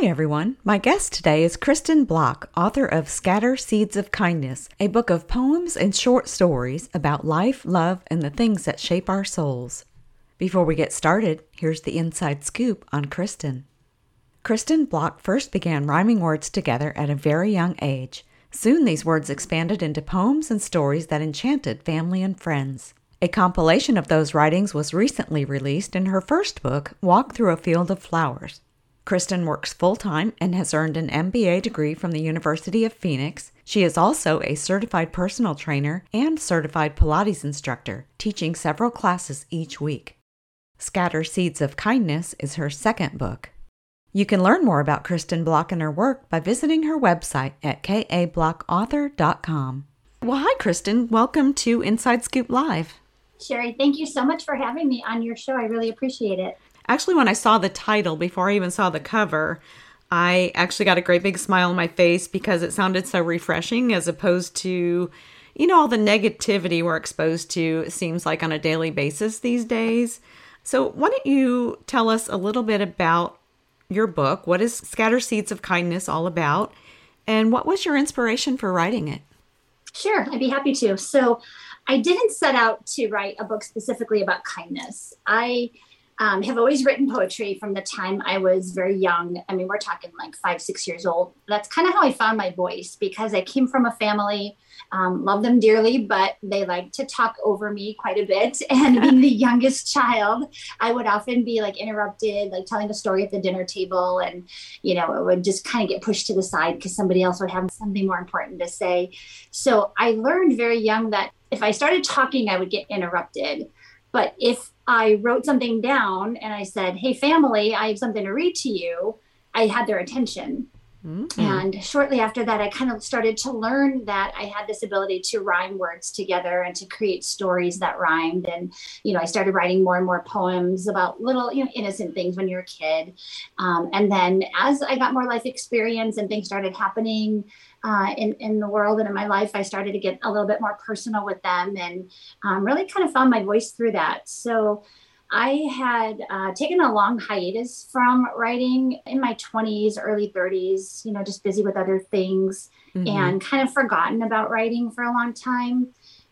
Hi, everyone. My guest today is Kristen Block, author of Scatter Seeds of Kindness, a book of poems and short stories about life, love, and the things that shape our souls. Before we get started, here's the inside scoop on Kristen. Kristen Block first began rhyming words together at a very young age. Soon these words expanded into poems and stories that enchanted family and friends. A compilation of those writings was recently released in her first book, Walk Through a Field of Flowers. Kristen works full time and has earned an MBA degree from the University of Phoenix. She is also a certified personal trainer and certified Pilates instructor, teaching several classes each week. Scatter Seeds of Kindness is her second book. You can learn more about Kristen Block and her work by visiting her website at kablockauthor.com. Well, hi, Kristen. Welcome to Inside Scoop Live. Sherry, thank you so much for having me on your show. I really appreciate it. Actually, when I saw the title before I even saw the cover, I actually got a great big smile on my face because it sounded so refreshing as opposed to, you know, all the negativity we're exposed to, it seems like on a daily basis these days. So, why don't you tell us a little bit about your book? What is Scatter Seeds of Kindness all about? And what was your inspiration for writing it? Sure, I'd be happy to. So, I didn't set out to write a book specifically about kindness. I um, have always written poetry from the time I was very young. I mean, we're talking like five, six years old. That's kind of how I found my voice because I came from a family, um, love them dearly, but they like to talk over me quite a bit. And being the youngest child, I would often be like interrupted, like telling a story at the dinner table. And, you know, it would just kind of get pushed to the side because somebody else would have something more important to say. So I learned very young that if I started talking, I would get interrupted. But if I wrote something down and I said, Hey, family, I have something to read to you, I had their attention. Mm-hmm. And shortly after that, I kind of started to learn that I had this ability to rhyme words together and to create stories that rhymed. And, you know, I started writing more and more poems about little, you know, innocent things when you're a kid. Um, and then as I got more life experience and things started happening, uh, in, in the world and in my life, I started to get a little bit more personal with them and um, really kind of found my voice through that. So I had uh, taken a long hiatus from writing in my 20s, early 30s, you know, just busy with other things mm-hmm. and kind of forgotten about writing for a long time.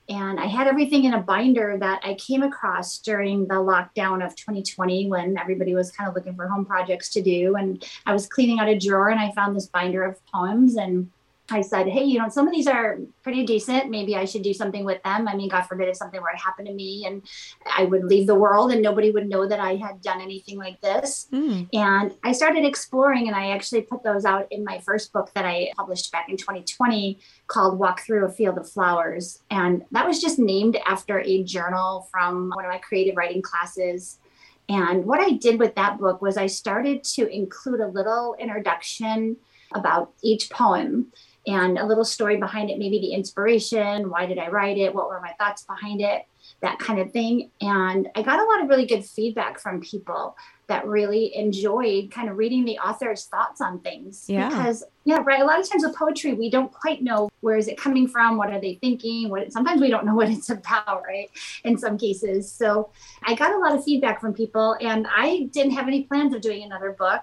And I had everything in a binder that I came across during the lockdown of 2020 when everybody was kind of looking for home projects to do. And I was cleaning out a drawer and I found this binder of poems and I said, hey, you know, some of these are pretty decent. Maybe I should do something with them. I mean, God forbid if something were to happen to me and I would leave the world and nobody would know that I had done anything like this. Mm. And I started exploring and I actually put those out in my first book that I published back in 2020 called Walk Through a Field of Flowers. And that was just named after a journal from one of my creative writing classes. And what I did with that book was I started to include a little introduction about each poem and a little story behind it, maybe the inspiration, why did I write it, what were my thoughts behind it, that kind of thing. And I got a lot of really good feedback from people that really enjoyed kind of reading the author's thoughts on things. Yeah. Because yeah, right. A lot of times with poetry, we don't quite know where is it coming from, what are they thinking, what sometimes we don't know what it's about, right? In some cases. So I got a lot of feedback from people and I didn't have any plans of doing another book,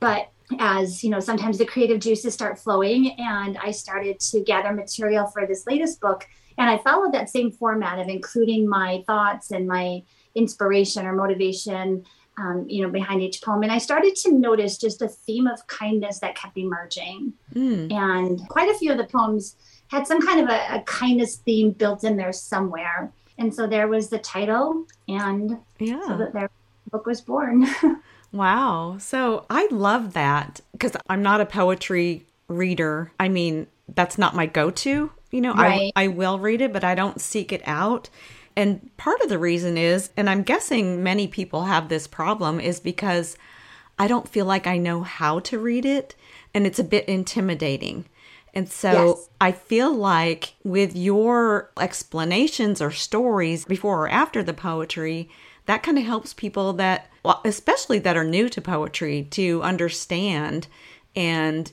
but as you know sometimes the creative juices start flowing and i started to gather material for this latest book. And i followed that same format of including my thoughts and my inspiration or motivation um, you know behind each poem. And i started to notice just a theme of kindness that kept emerging. Mm. and quite a few of the poems had some kind of a, a kindness theme built in there somewhere. And so there was the title and yeah. so that their book was born Wow. So I love that because I'm not a poetry reader. I mean, that's not my go to. You know, right. I, I will read it, but I don't seek it out. And part of the reason is, and I'm guessing many people have this problem, is because I don't feel like I know how to read it and it's a bit intimidating. And so Yes. I feel like with your explanations or stories before or after the poetry, that kind of helps people that, well, especially that are new to poetry, to understand and,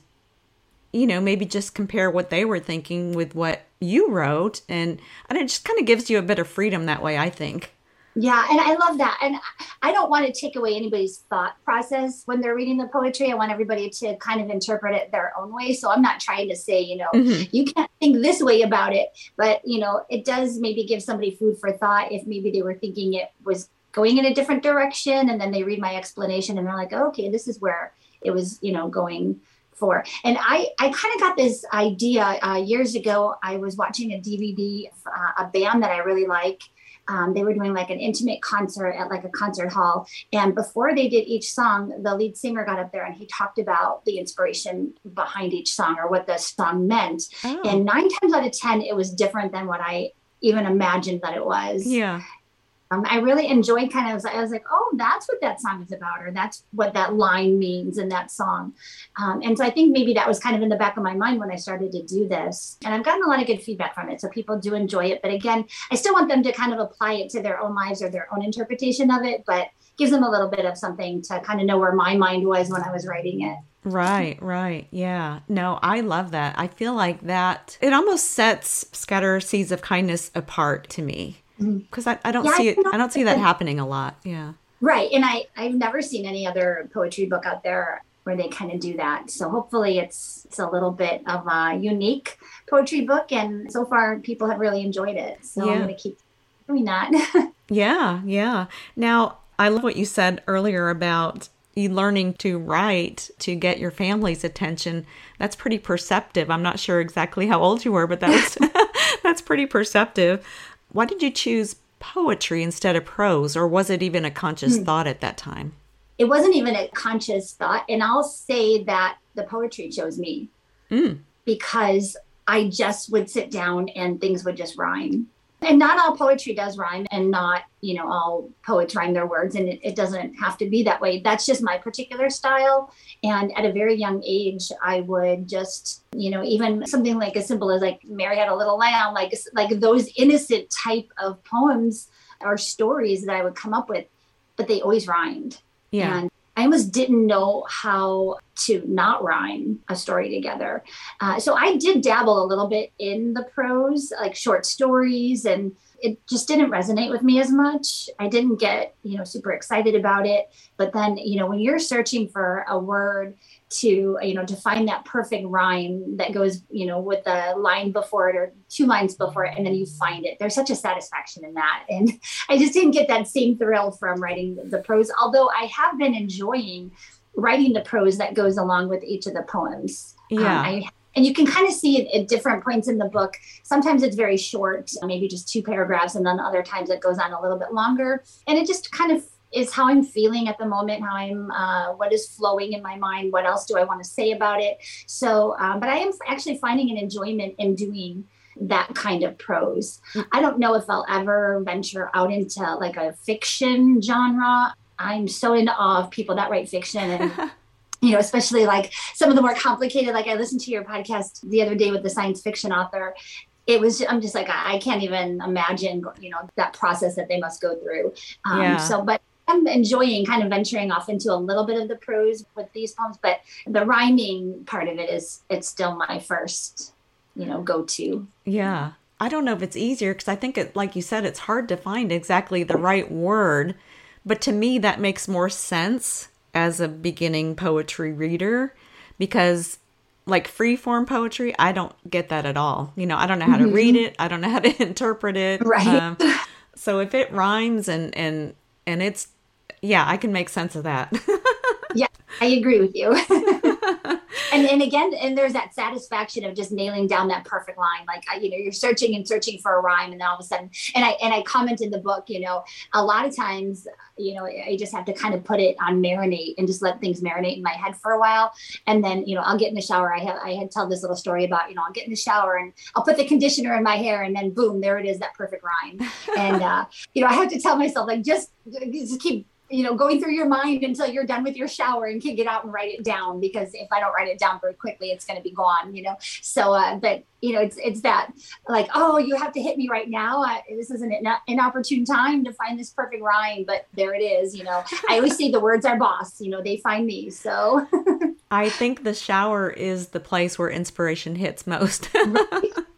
you know, maybe just compare what they were thinking with what you wrote. And, and it just kind of gives you a bit of freedom that way, I think. Yeah, and I love that. And I don't want to take away anybody's thought process when they're reading the poetry. I want everybody to kind of interpret it their own way. So I'm not trying to say, you know, Mhm. you can't think this way about it, but you know, it does maybe give somebody food for thought if maybe they were thinking it was going in a different direction and then they read my explanation and they're like, oh, okay, this is where it was, you know, going for. And I, I kind of got this idea uh, years ago. I was watching a DVD of uh, a band that I really like. Um, they were doing like an intimate concert at like a concert hall. And before they did each song, the lead singer got up there and he talked about the inspiration behind each song or what the song meant. Oh, And nine times out of 10, it was different than what I even imagined that it was. yeah. Um, I really enjoyed kind of, I was like, oh, that's what that song is about, or that's what that line means in that song. Um, and so I think maybe that was kind of in the back of my mind when I started to do this. And I've gotten a lot of good feedback from it. So people do enjoy it. But again, I still want them to kind of apply it to their own lives or their own interpretation of it, but gives them a little bit of something to kind of know where my mind was when I was writing it. Right, right. Yeah. No, I love that. I feel like that it almost sets Scatter Seeds of Kindness apart to me. Mhm. Because I, I don't Yeah, see it. I don't see that happening a lot. Yeah. Right. And I, I've never seen any other poetry book out there where they kind of do that. So hopefully it's it's a little bit of a unique poetry book. And so far people have really enjoyed it. So Yeah. I'm gonna keep doing that. Yeah, yeah. Now, I love what you said earlier about you learning to write to get your family's attention. That's pretty perceptive. I'm not sure exactly how old you were, but that's that's pretty perceptive. Why did you choose poetry instead of prose or was it even a conscious thought at that time? it wasn't even a conscious thought. And I'll say that the poetry chose me Mm. because I just would sit down and things would just rhyme. And not all poetry does rhyme, and not, you know, all poets rhyme their words, and it, it doesn't have to be that way. That's just my particular style. And at a very young age, I would just, you know, even something like as simple as like Mary had a little lamb, like like those innocent type of poems or stories that I would come up with, but they always rhymed. Yeah. And I almost didn't know how to not rhyme a story together. Uh, so I did dabble a little bit in the prose, like short stories, and it just didn't resonate with me as much. I didn't get, you know, super excited about it. But then, you know, when you're searching for a word to, you know, to find that perfect rhyme that goes, you know, with the line before it or two lines before it, and then you find it, there's such a satisfaction in that. And I just didn't get that same thrill from writing the prose, although I have been enjoying writing the prose that goes along with each of the poems. Um, Yeah. I, and you can kind of see it at different points in the book. Sometimes it's very short, maybe just two paragraphs, and then other times it goes on a little bit longer. And it just kind of is how I'm feeling at the moment, how I'm, uh, what is flowing in my mind, what else do I want to say about it. So, um, but I am actually finding an enjoyment in doing that kind of prose. I don't know if I'll ever venture out into like a fiction genre. I'm so in awe of people that write fiction and you know, especially like some of the more complicated. Like I listened to your podcast the other day with the science fiction author. It was, I'm just like, I I can't even imagine, you know, that process that they must go through. Um, Yeah. So, but I'm enjoying kind of venturing off into a little bit of the prose with these poems, but the rhyming part of it is, it's still my first, you know, go to. Yeah. I don't know if it's easier because I think it, like you said, it's hard to find exactly the right word. But to me, that makes more sense as a beginning poetry reader because, like free form poetry, I don't get that at all. You know, I don't know how to mm-hmm. read it, I don't know how to interpret it. Right. Um, so if it rhymes and and and it's yeah, I can make sense of that. Yeah, I agree with you. and and again, and there's that satisfaction of just nailing down that perfect line. Like I- you know, you're searching and searching for a rhyme, and then all of a sudden, and I and I comment in the book, you know, a lot of times, you know, I just have to kind of put it on marinate and just let things marinate in my head for a while, and then you know, I'll get in the shower. I have I had tell this little story about you know, I'll get in the shower and I'll put the conditioner in my hair, and then boom, there it is, that perfect rhyme. and uh, you know, I have to tell myself like just just keep you know, going through your mind until you're done with your shower and can get out and write it down because if I don't write it down very quickly, it's going to be gone, you know? So, uh, but you know, it's, it's that like, oh, you have to hit me right now. I, this is an inopportune time to find this perfect rhyme, but there it is. You know, I always say the words are boss, you know, they find me. So I think the shower is the place where inspiration hits most.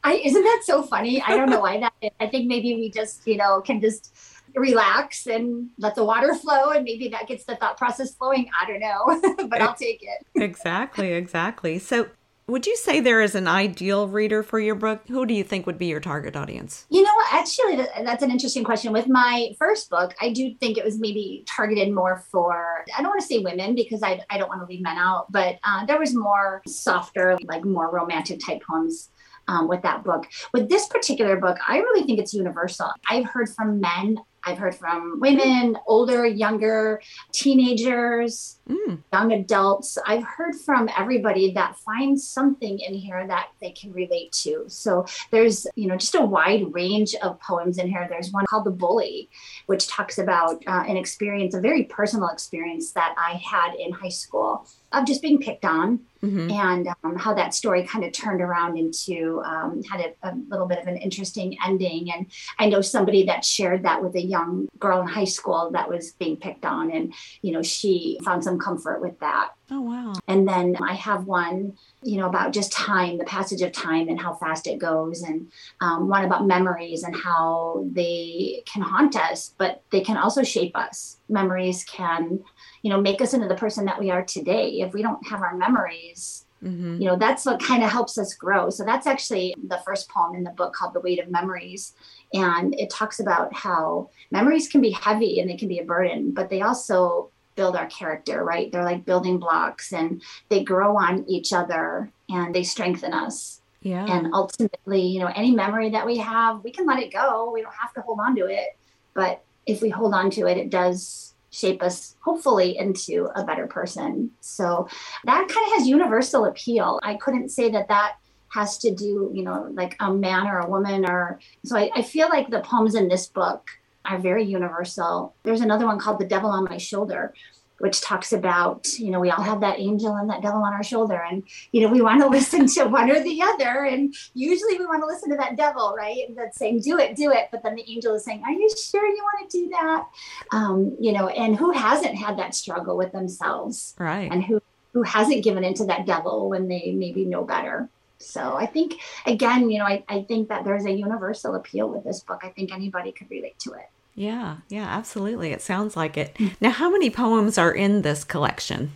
I, isn't that so funny? I don't know why that is. I think maybe we just, you know, can just relax and let the water flow and maybe that gets the thought process flowing. I don't know but i'll take it. Exactly exactly. So would you say there is an ideal reader for your book? Who do you think would be your target audience? You know what? Actually that's an interesting question. With my first book i do think it was maybe targeted more for i don't want to say women because i, I don't want to leave men out but uh, there was more softer like more romantic type poems um, with that book. With this particular book, I really think it's universal. I've heard from men I've heard from women, older, younger, teenagers, mm. young adults. I've heard from everybody that finds something in here that they can relate to. So there's, you know, just a wide range of poems in here. There's one called The Bully, which talks about uh, an experience, a very personal experience that I had in high school of just being picked on mm-hmm. and um, how that story kind of turned around into um, had a, a, little bit of an interesting ending. And i know somebody that shared that with a young girl in high school that was being picked on and you know she found some comfort with that. Oh wow. And then i have one you know about just time the passage of time and how fast it goes and um, one about memories and how they can haunt us but they can also shape us memories can you know make us into the person that we are today. If we don't have our memories mm-hmm. you know that's what kind of helps us grow. So that's actually the first poem in the book called the weight of memories. And it talks about how memories can be heavy and they can be a burden but they also build our character right? They're like building blocks and they grow on each other and they strengthen us. Yeah. And ultimately you know any memory that we have we can let it go. We don't have to hold on to it. But if we hold on to it it does shape us hopefully into a better person. So that kind of has universal appeal. I couldn't say that that has to do, you know, like a man or a woman or so I, I feel like the poems in this book are very universal. There's another one called The Devil on My Shoulder, which talks about, you know, we all have that angel and that devil on our shoulder. And, you know, we want to listen to one or the other. And usually we want to listen to that devil, right? That's saying, do it, do it. But then the angel is saying, are you sure you want to do that? Um, you know, and who hasn't had that struggle with themselves? Right. And who, who hasn't given into that devil when they maybe know better? So I think, again, you know, I, I think that there's a universal appeal with this book. I think anybody could relate to it. Yeah, yeah, absolutely. It sounds like it. Now, how many poems are in this collection?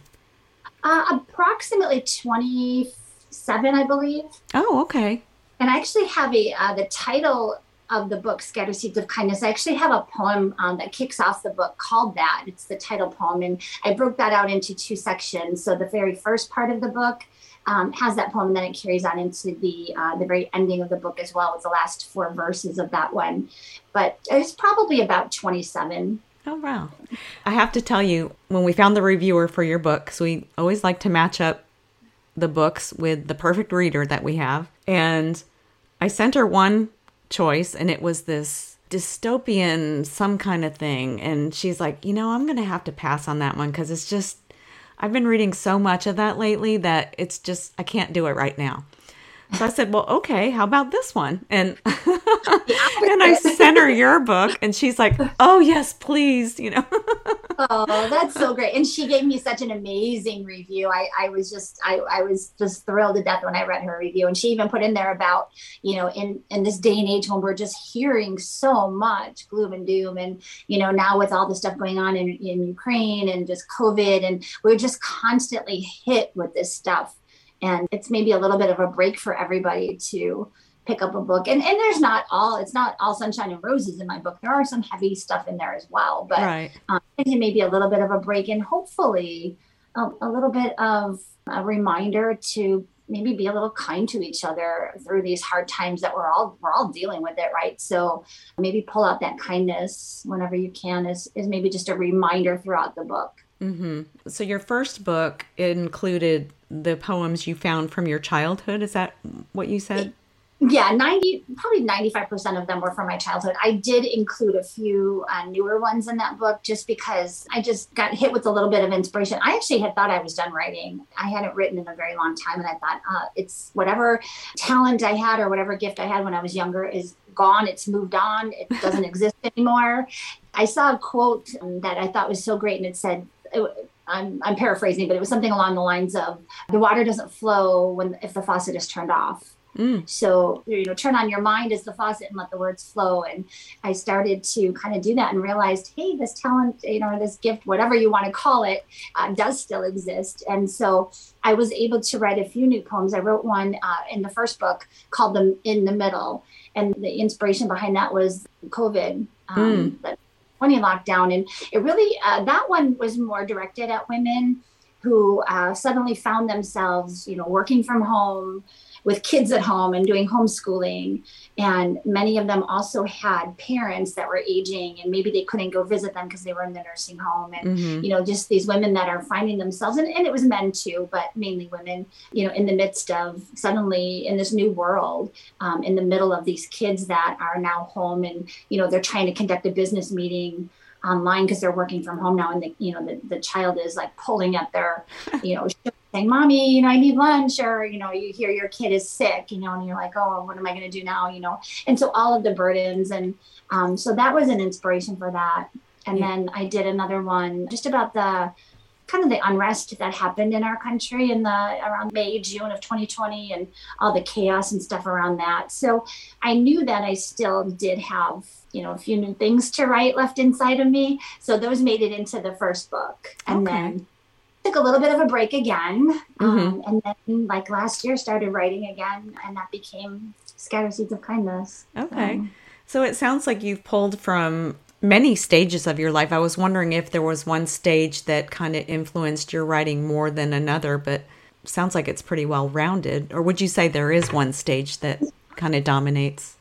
Uh, approximately 27, I believe. Oh, okay. And I actually have a, uh, the title of the book, Scatter Seeds of Kindness. I actually have a poem um, that kicks off the book called that. It's the title poem. And I broke that out into two sections. So the very first part of the book um, has that poem, and then it carries on into the uh, the very ending of the book as well, with the last four verses of that one. But it's probably about twenty seven. Oh wow! I have to tell you, when we found the reviewer for your book, because we always like to match up the books with the perfect reader that we have, and I sent her one choice, and it was this dystopian some kind of thing and she's like you know i'm gonna have to pass on that one because it's just I've been reading so much of that lately that it's just, I can't do it right now. So I said, "Well, okay, how about this one?" And and I sent her your book, and she's like, "Oh yes, please," you know. oh, that's so great! And she gave me such an amazing review. I I was just I I was just thrilled to death when I read her review, and she even put in there about you know in in this day and age when we're just hearing so much gloom and doom, and you know now with all the stuff going on in in Ukraine and just COVID, and we're just constantly hit with this stuff and it's maybe a little bit of a break for everybody to pick up a book and and there's not all it's not all sunshine and roses in my book there are some heavy stuff in there as well but right. um, maybe a little bit of a break and hopefully a, a little bit of a reminder to maybe be a little kind to each other through these hard times that we're all we're all dealing with it right so maybe pull out that kindness whenever you can is is maybe just a reminder throughout the book mm-hmm. so your first book included the poems you found from your childhood. Is that what you said? Yeah 90 probably 95% of them were from my childhood. I did include a few uh, newer ones in that book just because i just got hit with a little bit of inspiration. I actually had thought i was done writing. I hadn't written in a very long time and i thought uh, it's whatever talent i had or whatever gift i had when i was younger is gone. It's moved on. It doesn't exist anymore. I saw a quote um, that i thought was so great and it said I'm, I'm paraphrasing, but it was something along the lines of the water doesn't flow when if the faucet is turned off. Mm. So, you know, turn on your mind as the faucet and let the words flow. And I started to kind of do that and realized, hey, this talent, you know, this gift, whatever you want to call it, uh, does still exist. And so I was able to write a few new poems. I wrote one uh, in the first book called "Them In the Middle. And the inspiration behind that was COVID. Um, mm. 20 lockdown. And it really, uh, that one was more directed at women who uh, suddenly found themselves, you know, working from home, with kids at home and doing homeschooling. And many of them also had parents that were aging and maybe they couldn't go visit them because they were in the nursing home. And, mm-hmm. you know, just these women that are finding themselves, and, and it was men too, but mainly women, you know, in the midst of suddenly in this new world, um, in the middle of these kids that are now home and, you know, they're trying to conduct a business meeting online because they're working from home now and the you know the, the child is like pulling at their you know saying, Mommy, you know, I need lunch, or, you know, you hear your kid is sick, you know, and you're like, Oh, what am I going to do now? You know, and so all of the burdens. And um, so that was an inspiration for that. And yeah. then I did another one just about the kind of the unrest that happened in our country in the around May, June of 2020 and all the chaos and stuff around that. So I knew that I still did have, you know, a few new things to write left inside of me. So those made it into the first book. And okay. then took a little bit of a break again mm-hmm. um, and then like last year started writing again and that became scatter seeds of kindness okay so. so it sounds like you've pulled from many stages of your life i was wondering if there was one stage that kind of influenced your writing more than another but sounds like it's pretty well rounded or would you say there is one stage that kind of dominates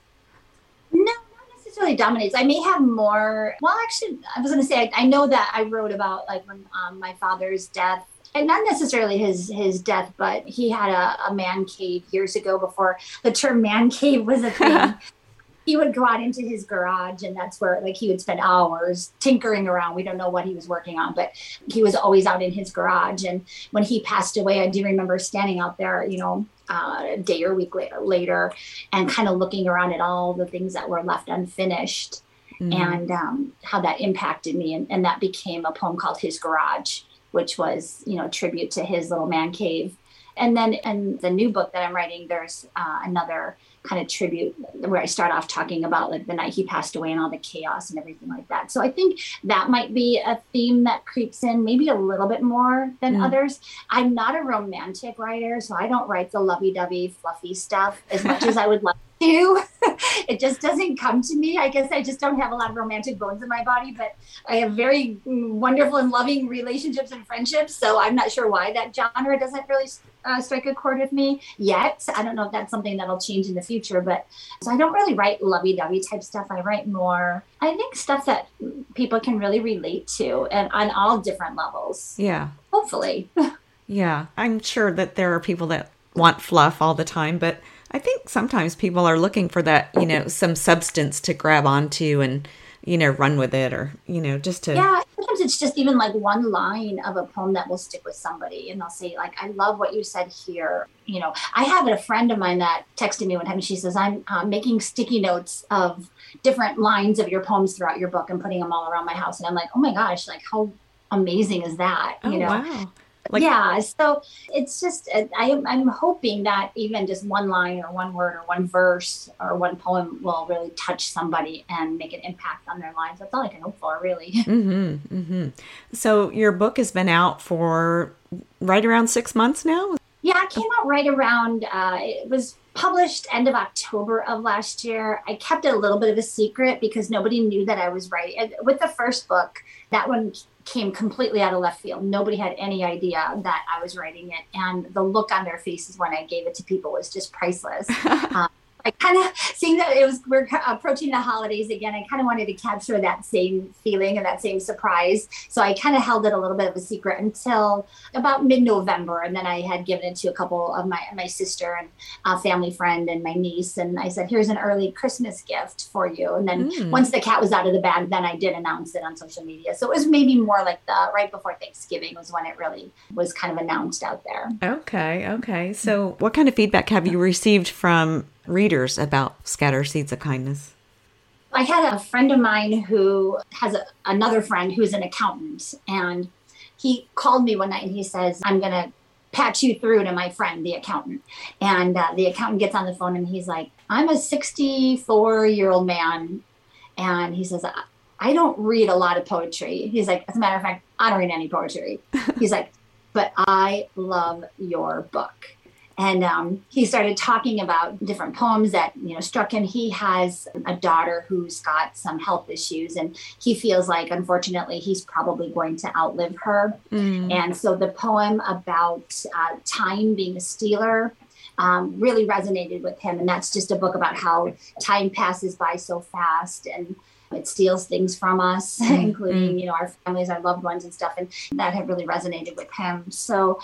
No, not necessarily dominates. I may have more. Well, actually, I was going to say I, I, know that I wrote about like when um, my father's death, and not necessarily his his death, but he had a, a man cave years ago before the term man cave was a thing. he would go out into his garage and that's where like he would spend hours tinkering around we don't know what he was working on but he was always out in his garage and when he passed away i do remember standing out there you know uh, a day or week later and kind of looking around at all the things that were left unfinished mm-hmm. and um, how that impacted me. And, and that became a poem called His Garage, which was, you know, a tribute to his little man cave. And then in the new book that I'm writing, there's uh, another kind of tribute where I start off talking about like the night he passed away and all the chaos and everything like that. So I think that might be a theme that creeps in maybe a little bit more than mm. others. I'm not a romantic writer, so I don't write the lovey-dovey fluffy stuff as much as I would love to. it just doesn't come to me. I guess I just don't have a lot of romantic bones in my body, but I have very wonderful and loving relationships and friendships. So I'm not sure why that genre doesn't really uh, strike a chord with me yet. I don't know if that's something that'll change in the future, but so I don't really write lovey dovey type stuff. I write more, I think, stuff that people can really relate to and on all different levels. Yeah. Hopefully. yeah. I'm sure that there are people that want fluff all the time, but I think sometimes people are looking for that, you know, some substance to grab onto and, you know, run with it or, you know, just to. Yeah, sometimes it's just even like one line of a poem that will stick with somebody and they'll say, like, I love what you said here. You know, I have a friend of mine that texted me one time and she says, I'm uh, making sticky notes of different lines of your poems throughout your book and putting them all around my house. And I'm like, oh my gosh, like, how amazing is that? You oh, know? Wow. Like, yeah, so it's just uh, I, I'm hoping that even just one line or one word or one verse or one poem will really touch somebody and make an impact on their lives. That's all I can hope for, really. Mm-hmm, mm-hmm. So your book has been out for right around six months now. Yeah, it came out right around. Uh, it was published end of October of last year. I kept it a little bit of a secret because nobody knew that I was writing. With the first book, that one came completely out of left field. Nobody had any idea that I was writing it. And the look on their faces when I gave it to people was just priceless. um, I kind of seeing that it was we're approaching the holidays again. I kind of wanted to capture that same feeling and that same surprise. So I kind of held it a little bit of a secret until about mid-November, and then I had given it to a couple of my my sister and a family friend and my niece, and I said, "Here's an early Christmas gift for you." And then mm. once the cat was out of the bag, then I did announce it on social media. So it was maybe more like the right before Thanksgiving was when it really was kind of announced out there. Okay, okay. So what kind of feedback have you received from readers about Scatter Seeds of Kindness? I had a friend of mine who has a, another friend who's an accountant, and he called me one night and he says, I'm going to patch you through to my friend, the accountant. And uh, the accountant gets on the phone and he's like, I'm a 64 year old man. And he says, I don't read a lot of poetry. He's like, as a matter of fact, I don't read any poetry. He's like, but I love your book and um, he started talking about different poems that you know struck him he has a daughter who's got some health issues and he feels like unfortunately he's probably going to outlive her mm. and so the poem about uh, time being a stealer um, really resonated with him and that's just a book about how time passes by so fast and it steals things from us mm. including you know our families our loved ones and stuff and that had really resonated with him so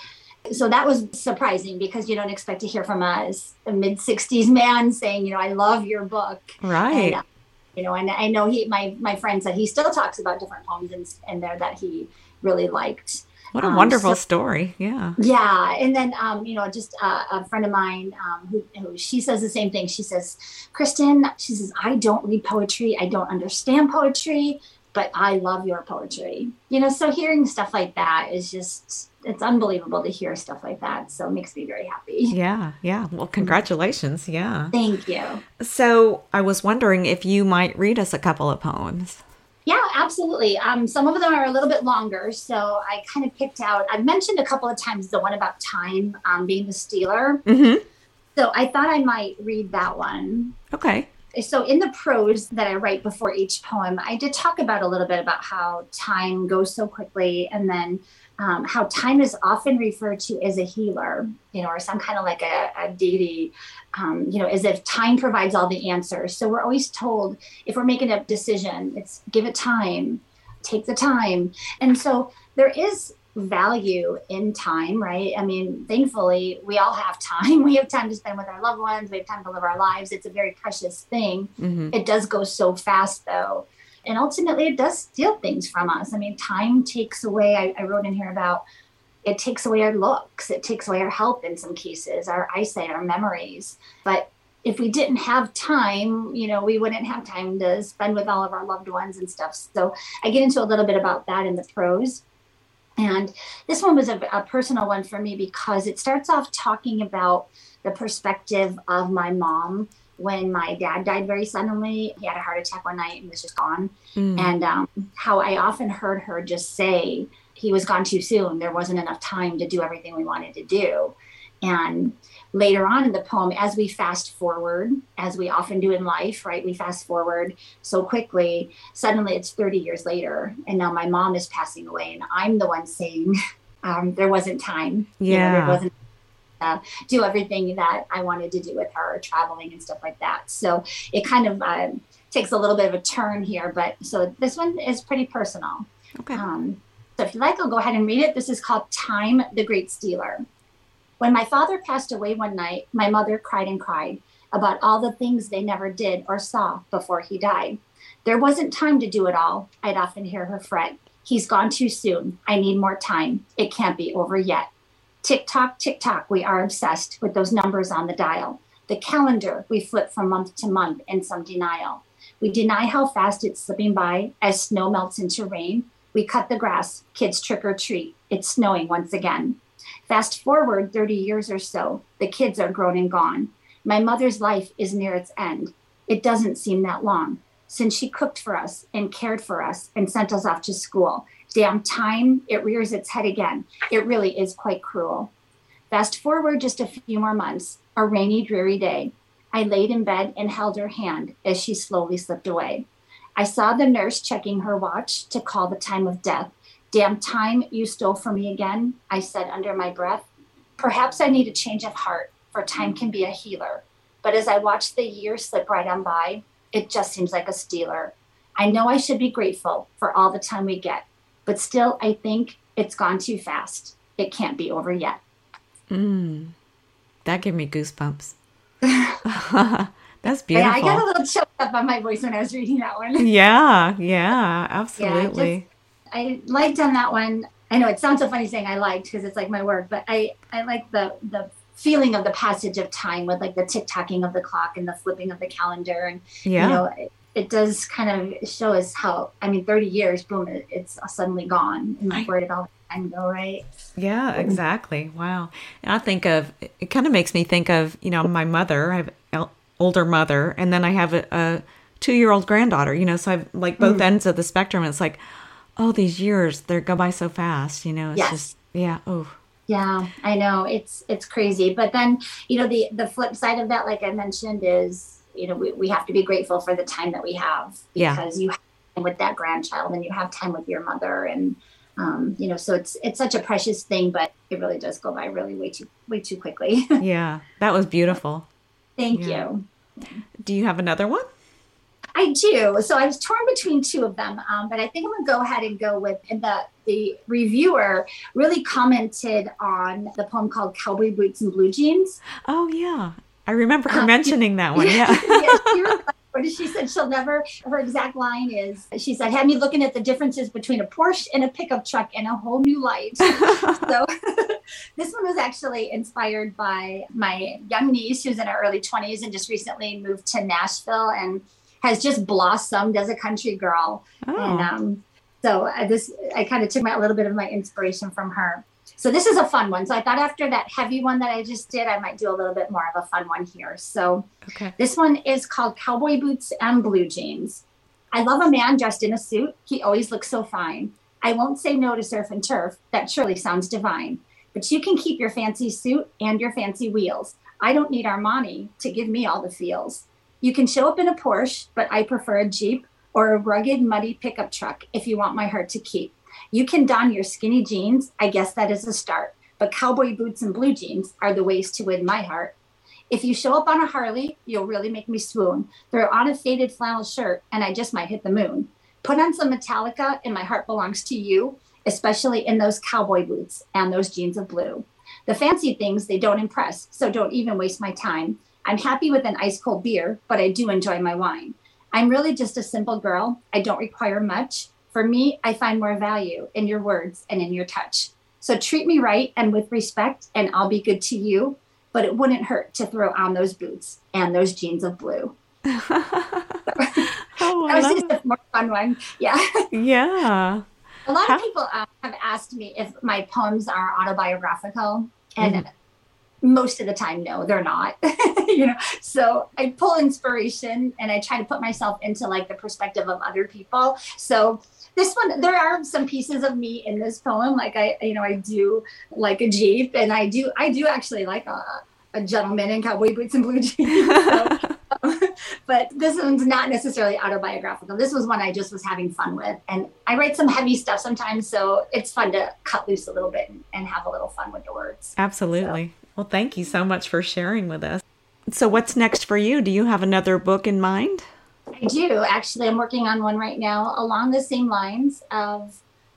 so that was surprising because you don't expect to hear from a, a mid 60s man saying, you know, I love your book. Right. And, uh, you know, and I know he, my, my friend said he still talks about different poems in, in there that he really liked. What a um, wonderful so, story. Yeah. Yeah. And then, um, you know, just uh, a friend of mine um, who, who, she says the same thing. She says, Kristen, she says, I don't read poetry. I don't understand poetry, but I love your poetry. You know, so hearing stuff like that is just, it's unbelievable to hear stuff like that. So it makes me very happy. Yeah, yeah. Well, congratulations. Yeah. Thank you. So I was wondering if you might read us a couple of poems. Yeah, absolutely. Um, some of them are a little bit longer, so I kind of picked out. I've mentioned a couple of times the one about time um, being the stealer. Mm-hmm. So I thought I might read that one. Okay. So in the prose that I write before each poem, I did talk about a little bit about how time goes so quickly, and then um, how time is often referred to as a healer, you know, or some kind of like a, a deity, um, you know, as if time provides all the answers. So we're always told if we're making a decision, it's give it time, take the time. And so there is value in time, right? I mean, thankfully, we all have time. We have time to spend with our loved ones, we have time to live our lives. It's a very precious thing. Mm-hmm. It does go so fast, though and ultimately it does steal things from us. I mean, time takes away, I, I wrote in here about it takes away our looks, it takes away our health in some cases, our eyesight, our memories. But if we didn't have time, you know, we wouldn't have time to spend with all of our loved ones and stuff. So I get into a little bit about that in the prose. And this one was a, a, personal one for me because it starts off talking about the perspective of my mom when my dad died very suddenly. He had a heart attack one night and was just gone. Mm. And um, how I often heard her just say, he was gone too soon. There wasn't enough time to do everything we wanted to do. And later on in the poem, as we fast forward, as we often do in life, right? We fast forward so quickly. Suddenly it's 30 years later. And now my mom is passing away. And I'm the one saying, um, there wasn't time. Yeah. You know, there wasn't uh, do everything that I wanted to do with her, traveling and stuff like that. So it kind of uh, takes a little bit of a turn here, but so this one is pretty personal. Okay. Um, so if you like, I'll go ahead and read it. This is called Time, the Great Stealer. When my father passed away one night, my mother cried and cried about all the things they never did or saw before he died. There wasn't time to do it all, I'd often hear her fret. He's gone too soon. I need more time. It can't be over yet. Tick tock, we are obsessed with those numbers on the dial. The calendar, we flip from month to month in some denial. We deny how fast it's slipping by as snow melts into rain. We cut the grass, kids trick or treat. It's snowing once again. Fast forward 30 years or so, the kids are grown and gone. My mother's life is near its end. It doesn't seem that long since she cooked for us and cared for us and sent us off to school damn time, it rears its head again. It really is quite cruel. Fast forward just a few more months, a rainy, dreary day. I laid in bed and held her hand as she slowly slipped away. I saw the nurse checking her watch to call the time of death. Damn time you stole from me again, I said under my breath. Perhaps I need a change of heart, for time can be a healer. But as I watch the years slip right on by, it just seems like a stealer. I know I should be grateful for all the time we get, but still, I think it's gone too fast. It can't be over yet. Mm, that gave me goosebumps. That's beautiful. Yeah, I got a little choked up on my voice when I was reading that one. Yeah, yeah, absolutely. Yeah, I, just, I liked on that one. I know it sounds so funny saying I liked because it's like my work, but I I like the the feeling of the passage of time with like the tick tacking of the clock and the flipping of the calendar and yeah. you know it, does kind of show us how I mean 30 years boom it, it's suddenly gone and like where did all the time go right yeah exactly wow and I think of it kind of makes me think of you know my mother I have older mother, and then I have a, a two year old granddaughter, you know, so I've like both mm. ends of the spectrum. It's like, oh, these years, they go by so fast, you know, it's yes. just, yeah, oh. Yeah, I know it's it's crazy, but then you know the the flip side of that, like I mentioned, is you know we, we have to be grateful for the time that we have because yeah. you have time with that grandchild and you have time with your mother and um, you know so it's it's such a precious thing, but it really does go by really way too way too quickly. yeah, that was beautiful. Thank yeah. you. Do you have another one? I do. So I was torn between two of them, um, but I think I'm going to go ahead and go with and the the reviewer really commented on the poem called "Cowboy Boots and Blue Jeans." Oh yeah, I remember her um, mentioning that one. Yeah, yeah she said she'll never. Her exact line is, she said, "Had me looking at the differences between a Porsche and a pickup truck in a whole new light." so this one was actually inspired by my young niece who's in her early 20s and just recently moved to Nashville and has just blossomed as a country girl. Oh. And um, so I, this, I kind of took my, a little bit of my inspiration from her. So this is a fun one. So I thought after that heavy one that I just did, I might do a little bit more of a fun one here. So okay. this one is called Cowboy Boots and Blue Jeans. I love a man dressed in a suit. He always looks so fine. I won't say no to surf and turf. That surely sounds divine. But you can keep your fancy suit and your fancy wheels. I don't need Armani to give me all the feels. You can show up in a Porsche, but I prefer a Jeep or a rugged, muddy pickup truck if you want my heart to keep. You can don your skinny jeans. I guess that is a start. But cowboy boots and blue jeans are the ways to win my heart. If you show up on a Harley, you'll really make me swoon. Throw on a faded flannel shirt, and I just might hit the moon. Put on some Metallica, and my heart belongs to you, especially in those cowboy boots and those jeans of blue. The fancy things, they don't impress, so don't even waste my time. I'm happy with an ice cold beer, but I do enjoy my wine. I'm really just a simple girl. I don't require much. For me, I find more value in your words and in your touch. So treat me right and with respect, and I'll be good to you. But it wouldn't hurt to throw on those boots and those jeans of blue. oh, that was just a more fun one. Yeah. Yeah. A lot How? of people uh, have asked me if my poems are autobiographical, and mm most of the time, no, they're not. you know, so I pull inspiration and I try to put myself into like the perspective of other people. So this one there are some pieces of me in this poem like i you know i do like a jeep and i do i do actually like a, a gentleman in cowboy boots and blue jeans so, um, but this one's not necessarily autobiographical this was one i just was having fun with and i write some heavy stuff sometimes so it's fun to cut loose a little bit and, and have a little fun with the words absolutely so. Well thank you so much for sharing with us so what's next for you do you have another book in mind I do actually. I'm working on one right now along the same lines of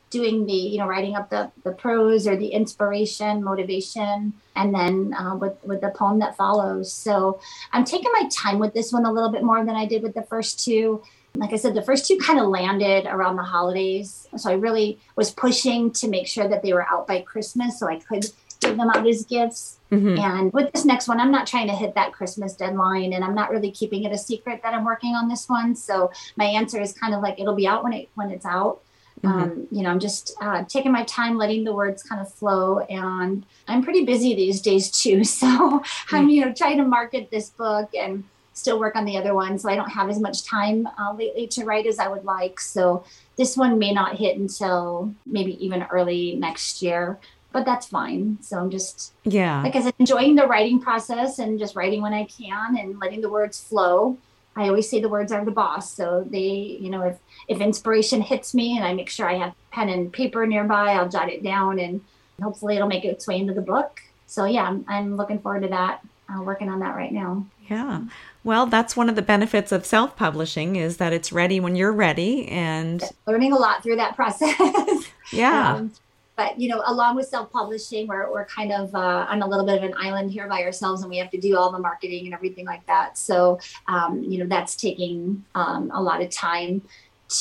doing the, you know, writing up the the prose or the inspiration, motivation, and then uh, with with the poem that follows. So I'm taking my time with this one a little bit more than I did with the first two. Like I said, the first two kind of landed around the holidays, so I really was pushing to make sure that they were out by Christmas, so I could give them out as gifts. Mm-hmm. And with this next one, I'm not trying to hit that Christmas deadline and I'm not really keeping it a secret that I'm working on this one. So my answer is kind of like it'll be out when it when it's out. Mm-hmm. Um, you know, I'm just uh, taking my time, letting the words kind of flow. And I'm pretty busy these days too. So mm-hmm. I'm, you know, trying to market this book and still work on the other one. So I don't have as much time uh, lately to write as I would like. So this one may not hit until maybe even early next year but that's fine. So I'm just yeah, like I said, enjoying the writing process and just writing when I can and letting the words flow. I always say the words are the boss. So they, you know, if if inspiration hits me and I make sure I have pen and paper nearby, I'll jot it down and hopefully it'll make its way into the book. So yeah, I'm, I'm looking forward to that. Uh, working on that right now. Yeah. Well, that's one of the benefits of self-publishing is that it's ready when you're ready and learning a lot through that process. Yeah. um, but you know, along with self-publishing, we're, we're kind of uh, on a little bit of an island here by ourselves, and we have to do all the marketing and everything like that. So, um, you know, that's taking um, a lot of time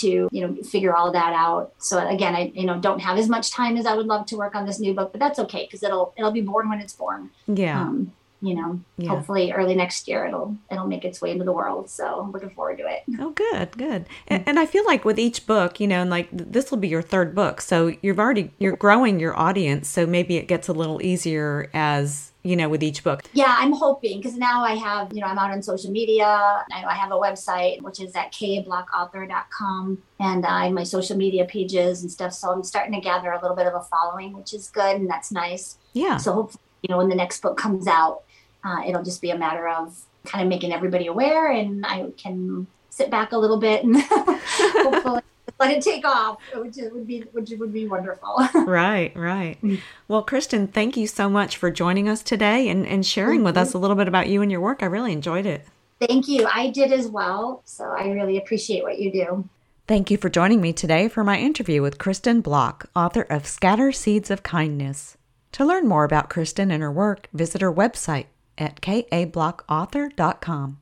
to you know figure all that out. So again, I you know don't have as much time as I would love to work on this new book, but that's okay because it'll it'll be born when it's born. yeah. Um, you know, Yeah. hopefully early next year it'll it'll make its way into the world. So I'm looking forward to it. Oh, good, good. And, mm-hmm. and I feel like with each book, you know, and like this will be your third book, so you've already you're growing your audience. So maybe it gets a little easier as you know with each book. Yeah, I'm hoping because now I have, you know, I'm out on social media. I, I have a website, which is at kblockauthor.com, and uh, I have my social media pages and stuff. So I'm starting to gather a little bit of a following, which is good and that's nice. Yeah. So hopefully, you know, when the next book comes out, uh, it'll just be a matter of kind of making everybody aware, and I can sit back a little bit and hopefully let it take off, which would be which would be wonderful. Right, right. Well, Kristen, thank you so much for joining us today and, and sharing with us a little bit about you and your work. I really enjoyed it. Thank you. I did as well. So I really appreciate what you do. Thank you for joining me today for my interview with Kristen Block, author of Scatter Seeds of Kindness. To learn more about Kristen and her work, visit her website at kablockauthor.com.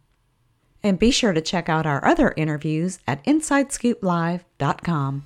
And be sure to check out our other interviews at InsideScoopLive.com.